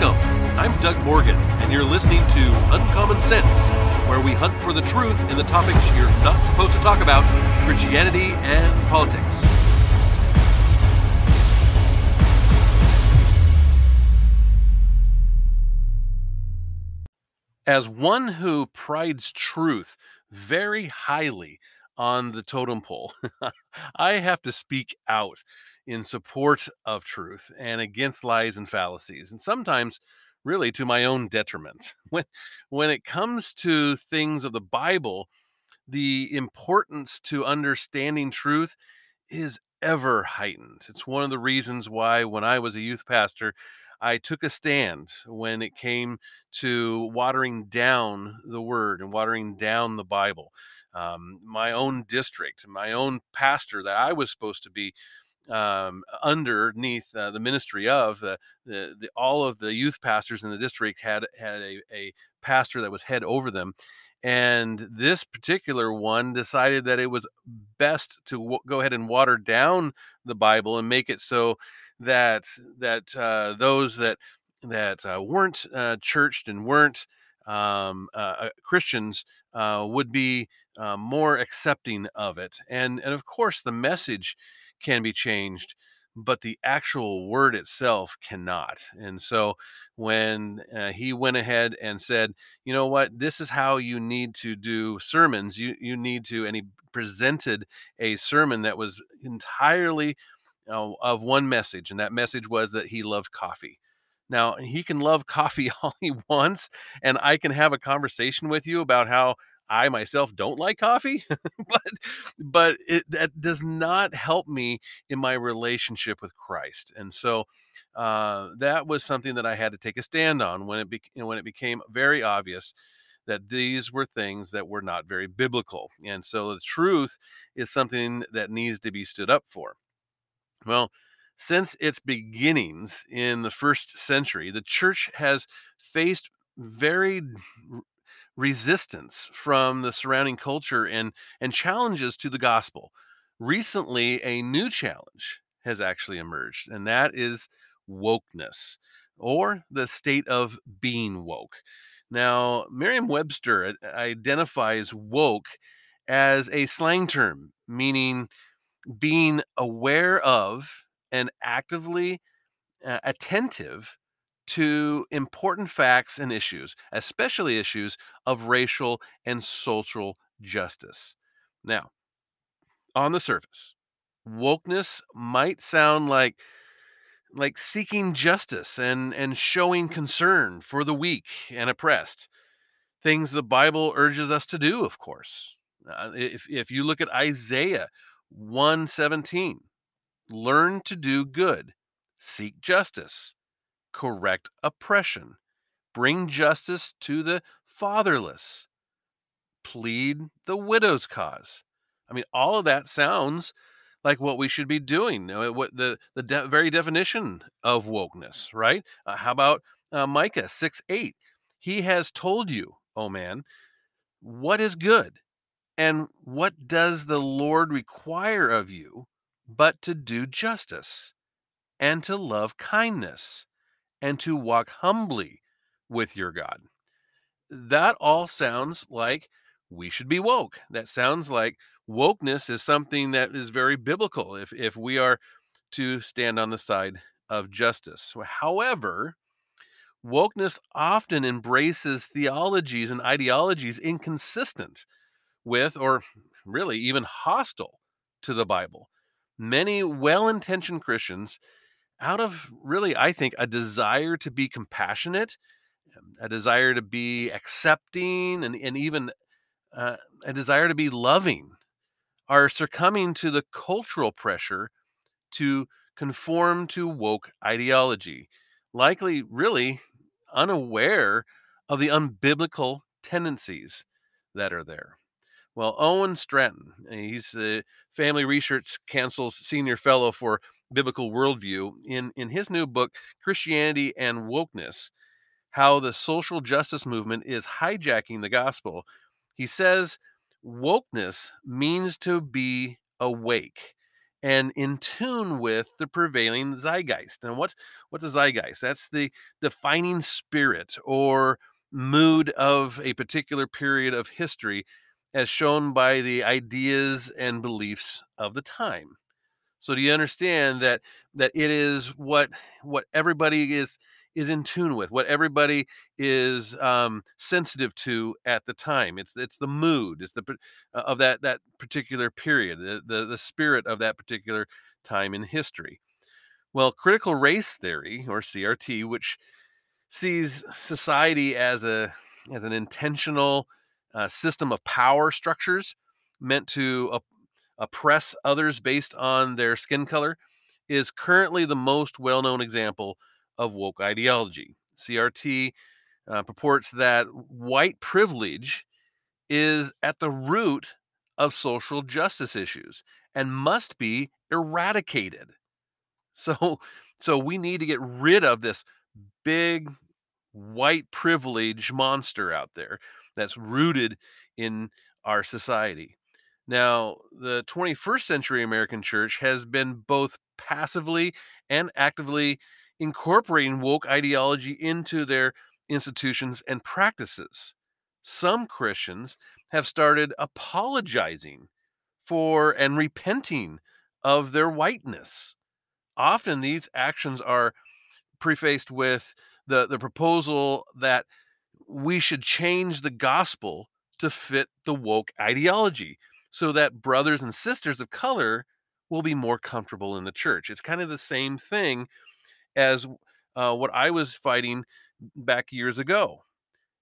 Welcome. I'm Doug Morgan, and you're listening to Uncommon Sense, where we hunt for the truth in the topics you're not supposed to talk about Christianity and politics. As one who prides truth very highly on the totem pole, I have to speak out in support of truth and against lies and fallacies, and sometimes really to my own detriment. When when it comes to things of the Bible, the importance to understanding truth is ever heightened. It's one of the reasons why when I was a youth pastor, I took a stand when it came to watering down the word and watering down the Bible. Um, my own district, my own pastor that I was supposed to be um, underneath uh, the ministry of the, the, the, all of the youth pastors in the district had had a, a pastor that was head over them. And this particular one decided that it was best to w- go ahead and water down the bible and make it so that that uh, those that that uh, weren't uh, churched and weren't um, uh, uh, christians uh, would be more accepting of it. And and of course the message can be changed, but the actual word itself cannot. And so when uh, he went ahead and said, you know what, this is how you need to do sermons, you, you need to, and he presented a sermon that was entirely uh, of one message, and that message was that he loved coffee. Now, he can love coffee all he wants, and I can have a conversation with you about how I myself don't like coffee, but but it, that does not help me in my relationship with Christ. And so uh, that was something that I had to take a stand on when it be, when it became very obvious that these were things that were not very biblical. And so the truth is something that needs to be stood up for. Well, since its beginnings in the first century, the church has faced very resistance from the surrounding culture and and challenges to the gospel. Recently, a new challenge has actually emerged, and that is wokeness or the state of being woke. Now, Merriam Webster identifies woke as a slang term meaning being aware of and actively uh, attentive to important facts and issues, especially issues of racial and social justice. Now, on the surface, wokeness might sound like like seeking justice and and showing concern for the weak and oppressed things the bible urges us to do of course uh, if, if you look at isaiah 117 learn to do good seek justice correct oppression, bring justice to the fatherless, plead the widow's cause. I mean, all of that sounds like what we should be doing. What the the de- very definition of wokeness, right? Uh, how about uh, Micah six eight? He has told you, oh man, what is good, and what does the Lord require of you, but to do justice, and to love kindness, and to walk humbly with your God. That all sounds like we should be woke. That sounds like wokeness is something that is very biblical if, if we are to stand on the side of justice. However, wokeness often embraces theologies and ideologies inconsistent with, or really even hostile to the Bible. Many well intentioned Christians out of really, I think, a desire to be compassionate, um, a desire to be accepting, and, and even uh, a desire to be loving, are succumbing to the cultural pressure to conform to woke ideology, likely really unaware of the unbiblical tendencies that are there. Well, Owen Stratton, he's the Family Research Council's senior fellow for biblical worldview in, in his new book, Christianity and Wokeness How the Social Justice Movement is Hijacking the Gospel. He says wokeness means to be awake and in tune with the prevailing zeitgeist. And what's what's a zeitgeist? That's the defining spirit or mood of a particular period of history as shown by the ideas and beliefs of the time. So do you understand that that it is what what everybody is is in tune with, what everybody is um, sensitive to at the time? It's it's the mood, it's the uh, of that that particular period, the, the the spirit of that particular time in history. Well, critical race theory or CRT, which sees society as a as an intentional uh, system of power structures meant to oppress others based on their skin color is currently the most well known example of woke ideology. CRT uh, purports that white privilege is at the root of social justice issues and must be eradicated. So, so we need to get rid of this big white privilege monster out there that's rooted in our society. Now, the 21st century American church has been both passively and actively incorporating woke ideology into their institutions and practices. Some Christians have started apologizing for and repenting of their whiteness. Often these actions are prefaced with the, the proposal that we should change the gospel to fit the woke ideology so that brothers and sisters of color will be more comfortable in the church. It's kind of the same thing as uh, what I was fighting back years ago.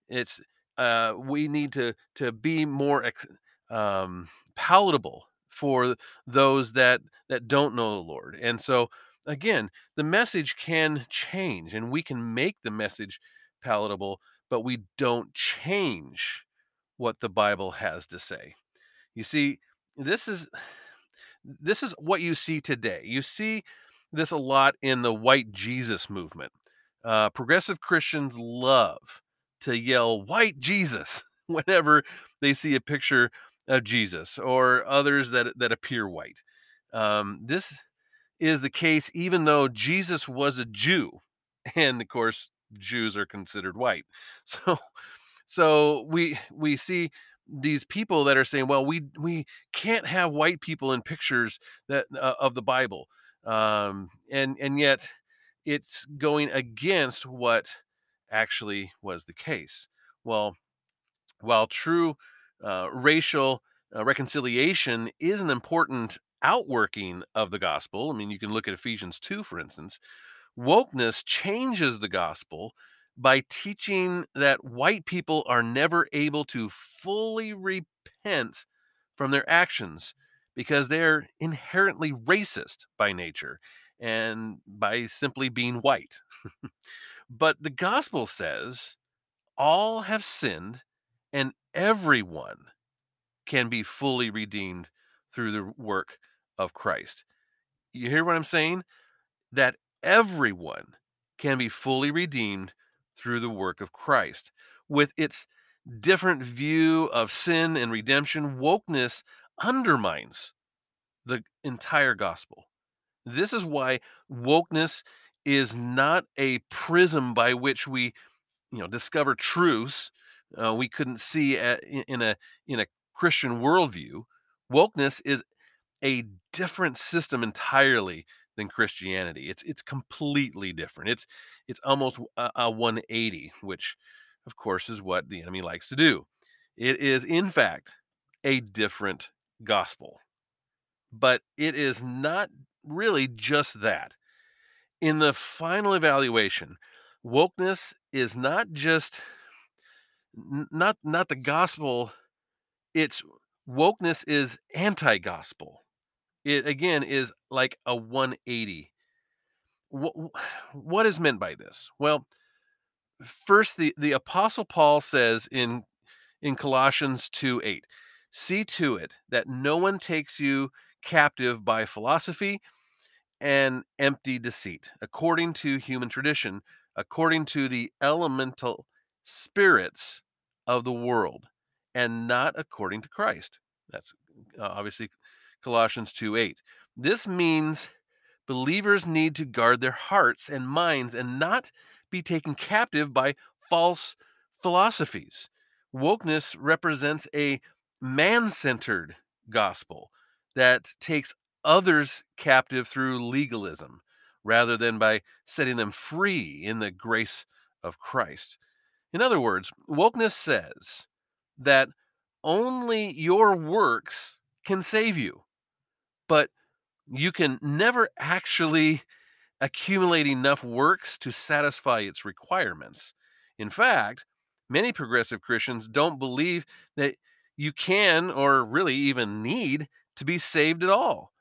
It's uh, we need to to be more ex- um, palatable for those that that don't know the Lord, and so again, the message can change, and we can make the message palatable, but we don't change what the Bible has to say. You see, this is this is what you see today. You see this a lot in the white Jesus movement. Uh, progressive Christians love to yell "white Jesus" whenever they see a picture of Jesus or others that that appear white. Um, this is the case even though Jesus was a Jew, and of course Jews are considered white. So, so we we see these people that are saying, "Well, we we can't have white people in pictures that uh, of the Bible," um, and and yet it's going against what actually was the case. Well, while true uh, racial uh, reconciliation is an important outworking of the gospel, I mean, you can look at Ephesians 2, for instance, wokeness changes the gospel by teaching that white people are never able to fully repent from their actions because they're inherently racist by nature and by simply being white. but the gospel says all have sinned and everyone can be fully redeemed through the work of Christ. You hear what I'm saying? That everyone can be fully redeemed through the work of Christ. With its different view of sin and redemption, wokeness undermines the entire gospel. This is why wokeness is not a prism by which we, you know, discover truths uh, we couldn't see at, in a in a Christian worldview. Wokeness is a different system entirely than Christianity. It's it's completely different. It's it's almost a, a 180, which of course is what the enemy likes to do. It is in fact a different gospel. But it is not really just that. In the final evaluation, wokeness is not just not not the gospel it's wokeness is anti-gospel it again is like a 180. What, what is meant by this? Well, first the, the apostle Paul says in in Colossians 2 8, see to it that no one takes you captive by philosophy and empty deceit, according to human tradition, according to the elemental spirits of the world, and not according to Christ. That's uh, obviously Colossians 2 8. This means believers need to guard their hearts and minds and not be taken captive by false philosophies. Wokeness represents a man centered gospel that takes others captive through legalism rather than by setting them free in the grace of Christ. In other words, wokeness says that only your works can save you, but you can never actually accumulate enough works to satisfy its requirements. In fact, many progressive Christians don't believe that you can or really even need to be saved at all,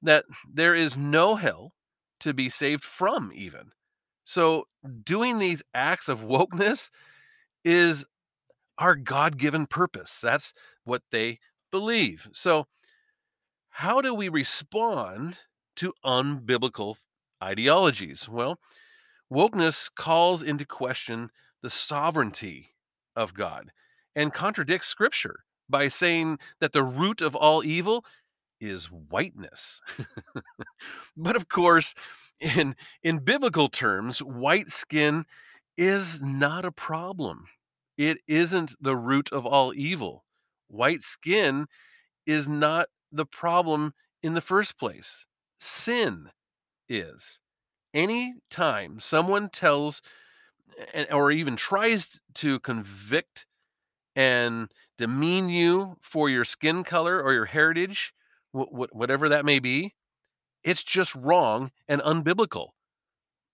that there is no hell to be saved from, even. So, doing these acts of wokeness is our God given purpose. That's what they believe. So, how do we respond to unbiblical ideologies? Well, wokeness calls into question the sovereignty of God and contradicts scripture by saying that the root of all evil is whiteness. but of course, in in biblical terms, white skin is not a problem. It isn't the root of all evil. White skin is not the problem in the first place. Sin is. Any time someone tells or even tries to convict and demean you for your skin color or your heritage, whatever that may be, it's just wrong and unbiblical.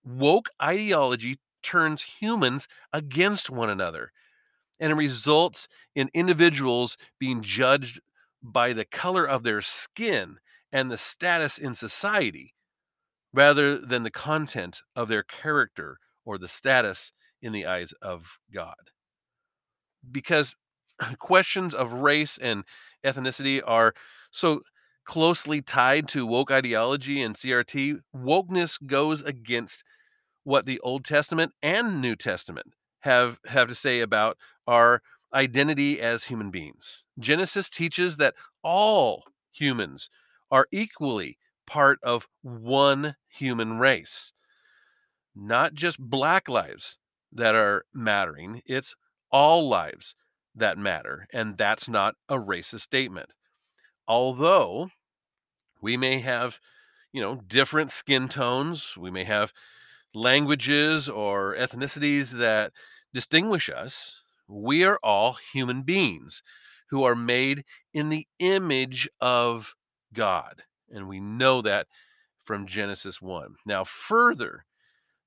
Woke ideology turns humans against one another and it results in individuals being judged by the color of their skin and the status in society rather than the content of their character or the status in the eyes of God. Because questions of race and ethnicity are so closely tied to woke ideology and CRT, wokeness goes against what the Old Testament and New Testament have have to say about our identity as human beings. Genesis teaches that all humans are equally part of one human race. Not just black lives that are mattering, it's all lives that matter. And that's not a racist statement. Although we may have, you know, different skin tones, we may have languages or ethnicities that distinguish us, we are all human beings who are made in the image of God. And we know that from Genesis 1. Now, further,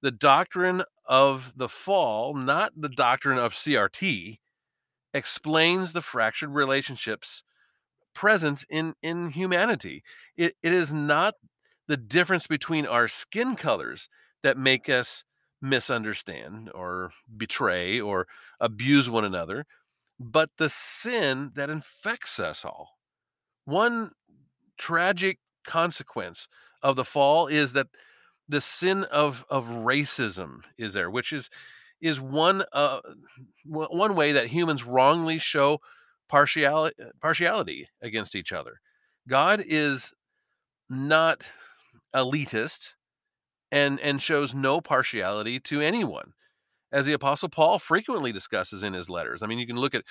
the doctrine of the fall, not the doctrine of CRT, explains the fractured relationships present in, in humanity. It, it is not the difference between our skin colors that make us misunderstand or betray or abuse one another, but the sin that infects us all. One tragic consequence of the fall is that the sin of of racism is there, which is is one uh, one way that humans wrongly show partiality partiality against each other. God is not elitist and and shows no partiality to anyone as the apostle paul frequently discusses in his letters. I mean you can look at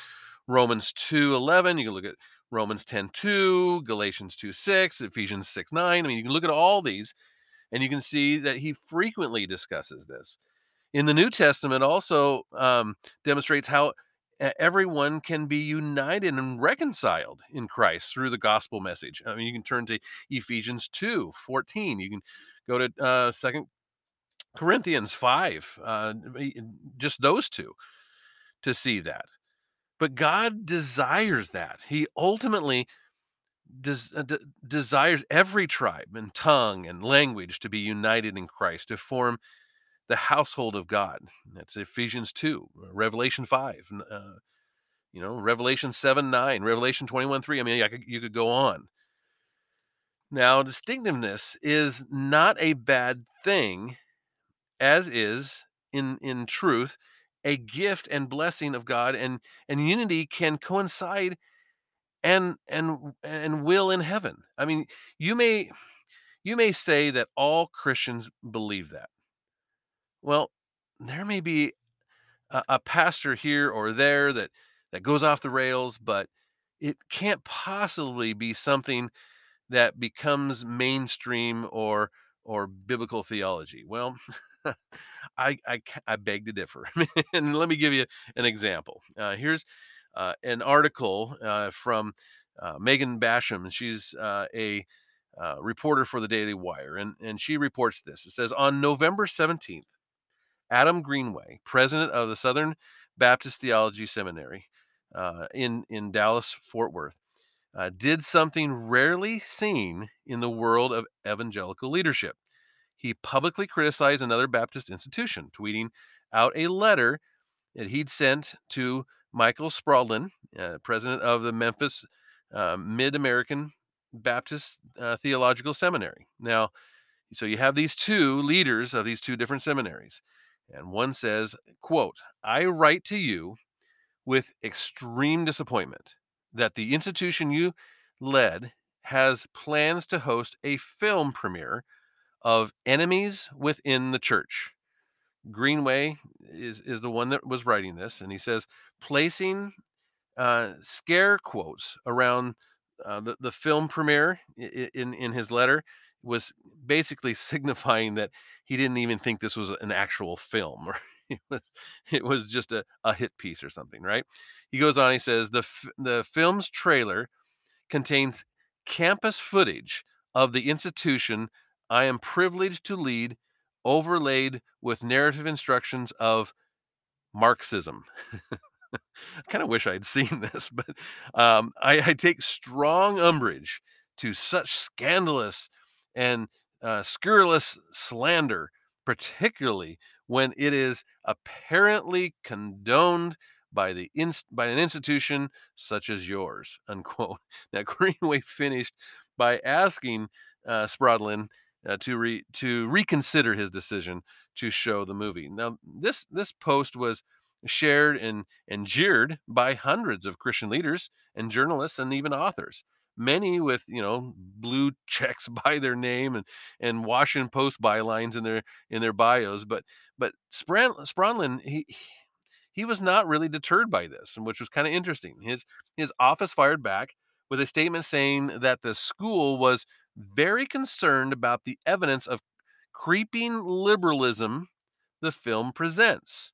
romans 2 11 you can look at romans 10 2 galatians 2 6 ephesians 6 9 i mean you can look at all these and you can see that he frequently discusses this. In the new testament also um, demonstrates how everyone can be united and reconciled in christ through the gospel message. I mean you can turn to ephesians 2 14 you can Go to uh, Second Corinthians five, uh, just those two, to see that. But God desires that. He ultimately des- uh, de- desires every tribe and tongue and language to be united in Christ to form the household of God. That's Ephesians 2, Revelation 5, uh, you know, Revelation 7, 9, Revelation 21, 3. I mean, I could, you could go on. Now, distinctiveness is not a bad thing, as is, in, in truth, a gift and blessing of God, and, and unity can coincide and and and will in heaven. I mean, you may You may say that all Christians believe that. Well, there may be a, a pastor here or there that that goes off the rails, but it can't possibly be something that becomes mainstream or or biblical theology. Well, I, I I beg to differ, and let me give you an example. Uh, here's uh, an article uh, from uh, Megan Basham. She's uh, a uh, reporter for the Daily Wire, and and she reports this. It says on November seventeenth, Adam Greenway, president of the Southern Baptist Theology Seminary in in Dallas Fort Worth, uh, did something rarely seen in the world of evangelical leadership. He publicly criticized another Baptist institution, tweeting out a letter that he'd sent to Michael Spradlin, uh, president of the Memphis uh, Mid American Baptist uh, Theological Seminary. Now, so you have these two leaders of these two different seminaries, and one says, "quote I write to you with extreme disappointment that the institution you led has plans to host a film premiere of Enemies Within the Church. Greenway is, is the one that was writing this, and he says, placing uh, scare quotes around uh, the, the film premiere in, in his letter was basically signifying that he didn't even think this was an actual film it was it was just a, a hit piece or something right? He goes on he says the the film's trailer contains campus footage of the institution i am privileged to lead overlaid with narrative instructions of marxism. I kind of wish i'd seen this but um, I, I take strong umbrage to such scandalous and uh, scurrilous slander particularly when it is apparently condoned by the inst- by an institution such as yours unquote. Now greenway finished by asking uh, spradlin uh, to re- to reconsider his decision to show the movie. Now this this post was shared and and jeered by hundreds of christian leaders and journalists and even authors many with you know blue checks by their name and and Washington Post bylines in their in their bios. But but Spradlin he he was not really deterred by this, and which was kind of interesting. His his office fired back with a statement saying that the school was very concerned about the evidence of creeping liberalism the film presents.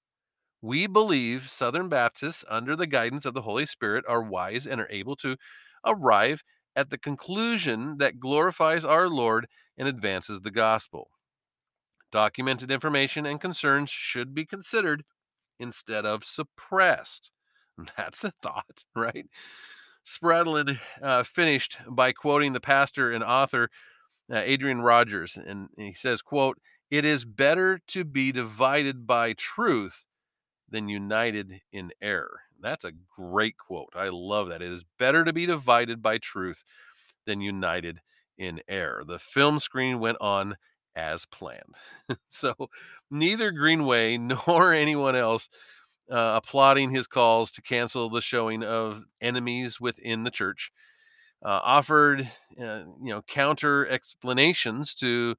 We believe Southern Baptists, under the guidance of the Holy Spirit, are wise and are able to arrive at the conclusion that glorifies our Lord and advances the gospel. Documented information and concerns should be considered instead of suppressed. That's a thought, right? Spradlin uh, finished by quoting the pastor and author uh, Adrian Rogers, and, he says, "quote It is better to be divided by truth than united in error." That's a great quote. I love that. It is better to be divided by truth than united in error. The film screen went on as planned. so neither Greenway nor anyone else uh, applauding his calls to cancel the showing of enemies within the church uh, offered uh, you know counter explanations to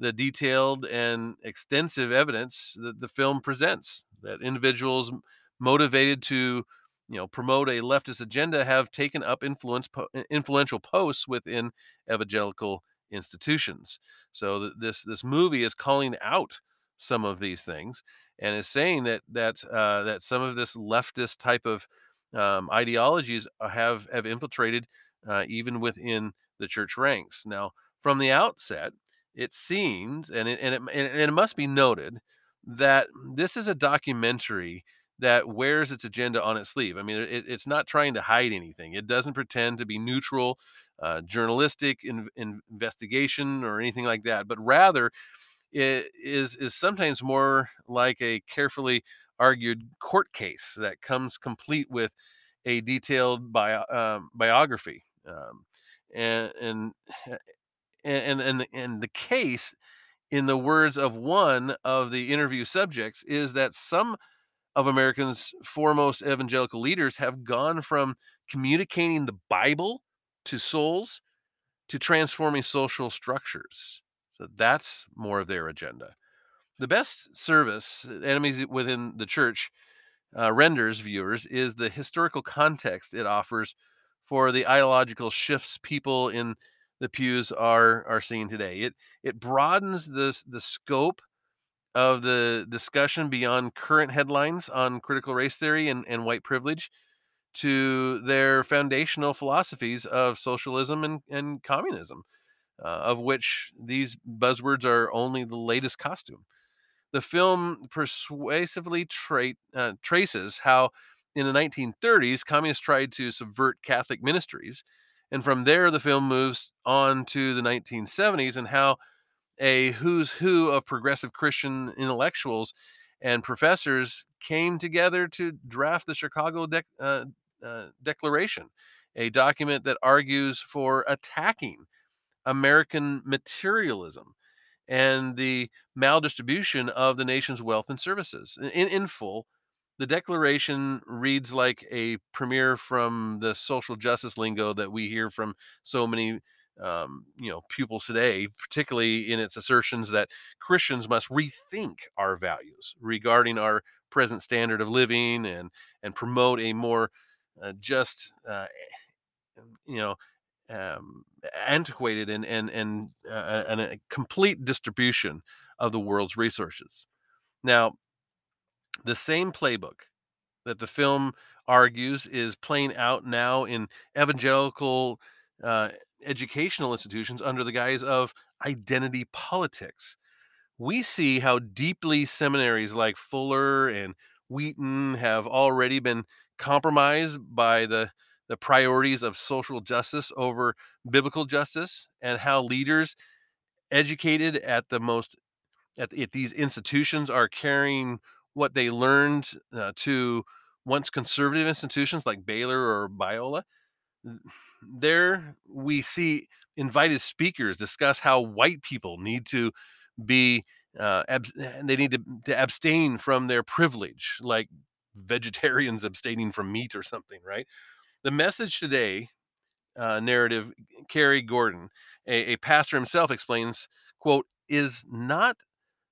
the detailed and extensive evidence that the film presents that individuals motivated to you know promote a leftist agenda have taken up influence po- influential posts within evangelical institutions. So th- this this movie is calling out some of these things and is saying that that uh, that some of this leftist type of um, ideologies have have infiltrated uh, even within the church ranks. Now from the outset it seems and it, and it, and it must be noted that this is a documentary that wears its agenda on its sleeve. I mean, it, it's not trying to hide anything. It doesn't pretend to be neutral, uh, journalistic in, investigation or anything like that, but rather it is is sometimes more like a carefully argued court case that comes complete with a detailed bio, um, biography. Um, and and and and the, and the case in the words of one of the interview subjects is that some of Americans' foremost evangelical leaders have gone from communicating the Bible to souls to transforming social structures. So that's more of their agenda. The best service enemies within the church uh, renders viewers is the historical context it offers for the ideological shifts people in the pews are are seeing today. It it broadens the the scope of the discussion beyond current headlines on critical race theory and, and white privilege to their foundational philosophies of socialism and, and communism, uh, of which these buzzwords are only the latest costume. The film persuasively tra- uh, traces how, in the 1930s, communists tried to subvert Catholic ministries. And from there, the film moves on to the 1970s and how a who's who of progressive Christian intellectuals and professors came together to draft the Chicago De- uh, uh, Declaration, a document that argues for attacking American materialism and the maldistribution of the nation's wealth and services. In, in full, the Declaration reads like a premiere from the social justice lingo that we hear from so many um, you know pupils today, particularly in its assertions that Christians must rethink our values regarding our present standard of living and and promote a more uh, just uh, you know um, antiquated and and and, uh, and a complete distribution of the world's resources. Now, the same playbook that the film argues is playing out now in evangelical uh, educational institutions under the guise of identity politics. We see how deeply seminaries like Fuller and Wheaton have already been compromised by the the priorities of social justice over biblical justice and how leaders educated at the most at, at these institutions are carrying what they learned uh, to once conservative institutions like Baylor or Biola there we see invited speakers discuss how white people need to be uh, ab- they need to, to abstain from their privilege like vegetarians abstaining from meat or something right? The message today uh, narrative Cary Gordon a, a pastor himself explains quote is not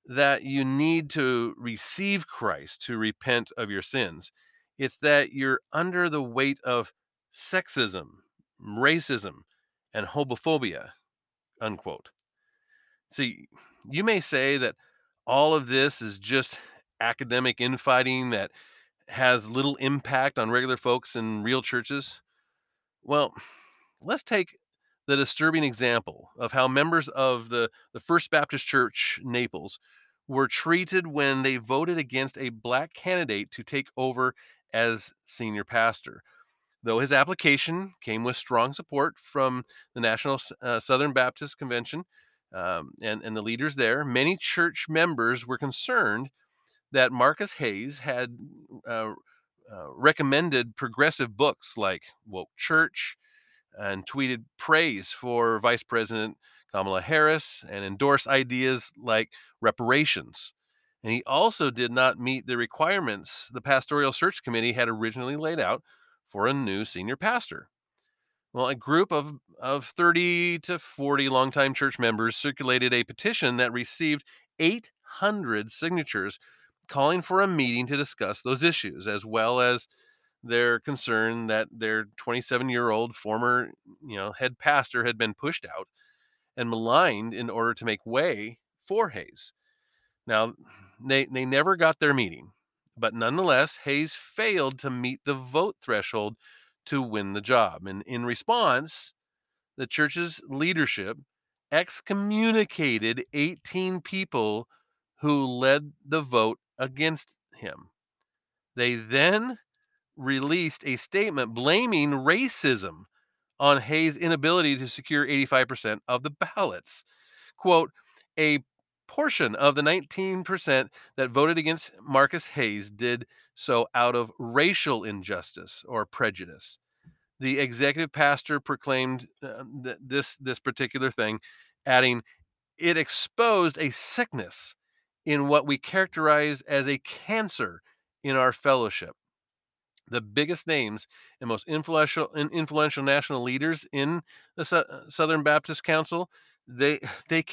that you need to receive christ to repent of your sins it's that you're under the weight of sexism racism, and homophobia, unquote. See, you may say that all of this is just academic infighting that has little impact on regular folks in real churches. Well, let's take the disturbing example of how members of the, the First Baptist Church, Naples, were treated when they voted against a black candidate to take over as senior pastor though his application came with strong support from the National uh, Southern Baptist Convention um, and, and the leaders there, many church members were concerned that Marcus Hayes had uh, uh, recommended progressive books like Woke Church and tweeted praise for Vice President Kamala Harris and endorsed ideas like reparations. And he also did not meet the requirements the pastoral search committee had originally laid out for a new senior pastor. Well, a group of, of 30 to 40 longtime church members circulated a petition that received 800 signatures calling for a meeting to discuss those issues, as well as their concern that their 27 year old former you know, head pastor had been pushed out and maligned in order to make way for Hayes. Now, they, they never got their meeting. But nonetheless, Hayes failed to meet the vote threshold to win the job. And in response, the church's leadership excommunicated 18 people who led the vote against him. They then released a statement blaming racism on Hayes' inability to secure 85% of the ballots. Quote, a portion of the 19% that voted against Marcus Hayes did so out of racial injustice or prejudice. The executive pastor proclaimed uh, th- this this particular thing, adding, "It exposed a sickness in what we characterize as a cancer in our fellowship." the biggest names and most influential influential national leaders in the uh, Southern Baptist Council, they they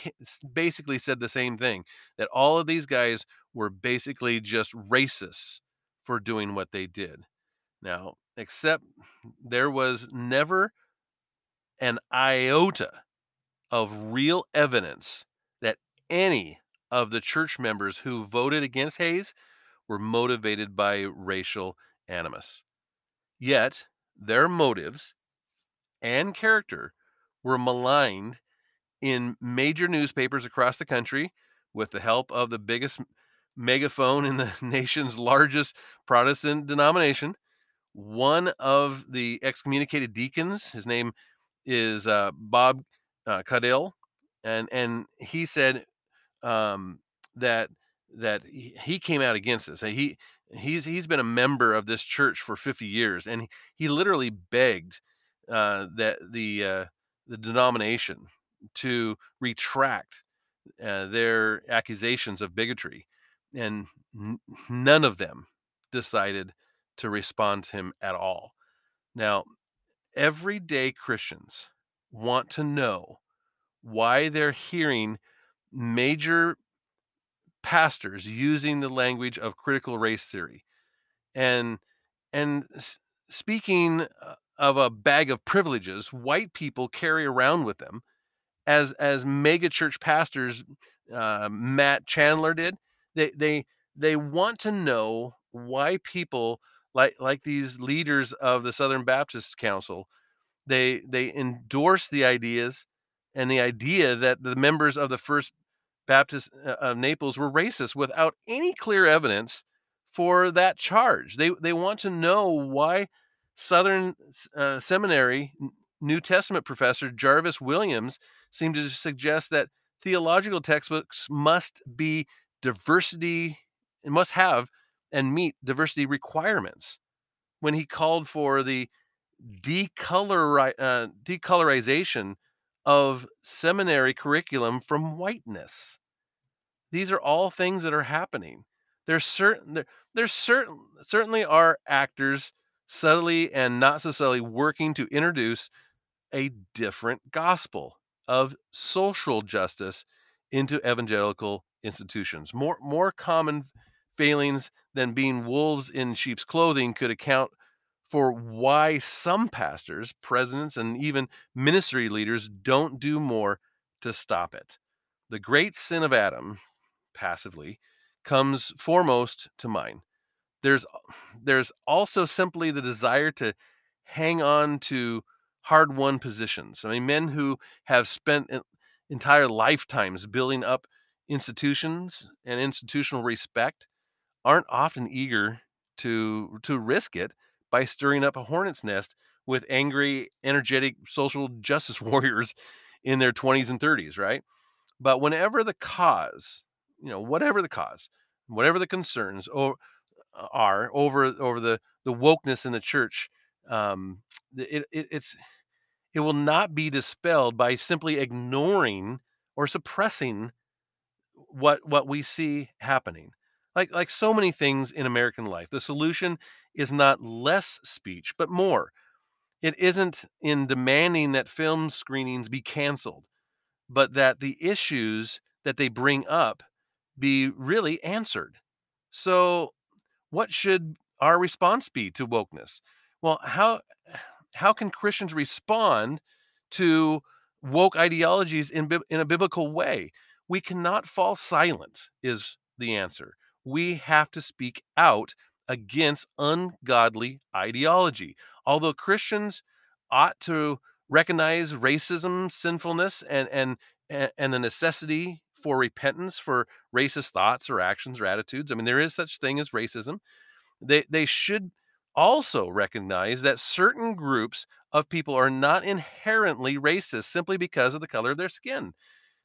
basically said the same thing that all of these guys were basically just racists for doing what they did. Now, except there was never an iota of real evidence that any of the church members who voted against Hayes were motivated by racial animus. Yet, their motives and character were maligned in major newspapers across the country with the help of the biggest megaphone in the nation's largest Protestant denomination. One of the excommunicated deacons, his name is uh, Bob uh, and and he said um, that that he came out against this. He he's he's been a member of this church for 50 years, and he literally begged uh, that the uh, the denomination to retract uh, their accusations of bigotry, and n- none of them decided to respond to him at all. Now, everyday Christians want to know why they're hearing major pastors using the language of critical race theory and and speaking uh, of a bag of privileges white people carry around with them as as mega church pastors uh, matt chandler did they they they want to know why people like like these leaders of the southern baptist council they they endorse the ideas and the idea that the members of the first Baptist uh, of Naples were racist without any clear evidence for that charge. They they want to know why Southern uh, Seminary New Testament professor Jarvis Williams seemed to suggest that theological textbooks must be diversity and must have and meet diversity requirements when he called for the decolor uh, decolorization of seminary curriculum from whiteness. These are all things that are happening. There's certain there, there's certain certainly are actors subtly and not so subtly working to introduce a different gospel of social justice into evangelical institutions. More more common failings than being wolves in sheep's clothing could account for why some pastors, presidents, and even ministry leaders don't do more to stop it. The great sin of Adam, passively, comes foremost to mind. There's there's also simply the desire to hang on to hard-won positions. I mean, men who have spent entire lifetimes building up institutions and institutional respect aren't often eager to to risk it by stirring up a hornet's nest with angry, energetic social justice warriors in their 20s and 30s, right? But whenever the cause, you know, whatever the cause, whatever the concerns are over over the the wokeness in the church, um, it, it it's it will not be dispelled by simply ignoring or suppressing what what we see happening like like so many things in American life, the solution is not less speech, but more. It isn't in demanding that film screenings be canceled, but that the issues that they bring up be really answered. So, what should our response be to wokeness? Well, how how can Christians respond to woke ideologies in in a biblical way? We cannot fall silent is the answer we have to speak out against ungodly ideology. Although Christians ought to recognize racism, sinfulness, and and and the necessity for repentance for racist thoughts or actions or attitudes. I mean, there is such thing as racism. They they should also recognize that certain groups of people are not inherently racist simply because of the color of their skin.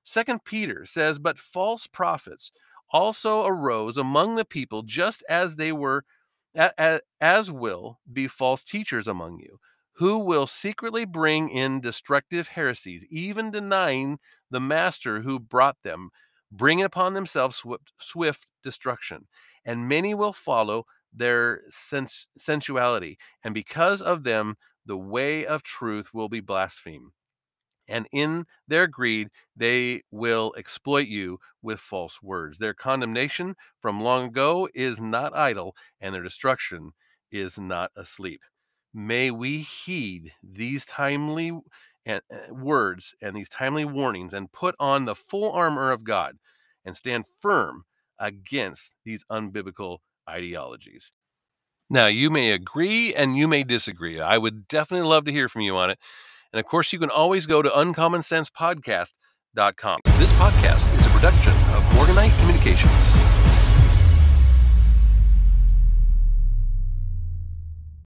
Second Peter says, but false prophets also arose among the people just as they were as will be false teachers among you who will secretly bring in destructive heresies even denying the master who brought them bringing upon themselves swift, swift destruction and many will follow their sens- sensuality, and because of them, the way of truth will be blasphemed. And in their greed, they will exploit you with false words. Their condemnation from long ago is not idle, and their destruction is not asleep. May we heed these timely uh, words and these timely warnings and put on the full armor of God and stand firm against these unbiblical ideologies. Now, you may agree and you may disagree. I would definitely love to hear from you on it. And of course, you can always go to uncommonsensepodcast.com. This podcast is a production of Morganite Communications.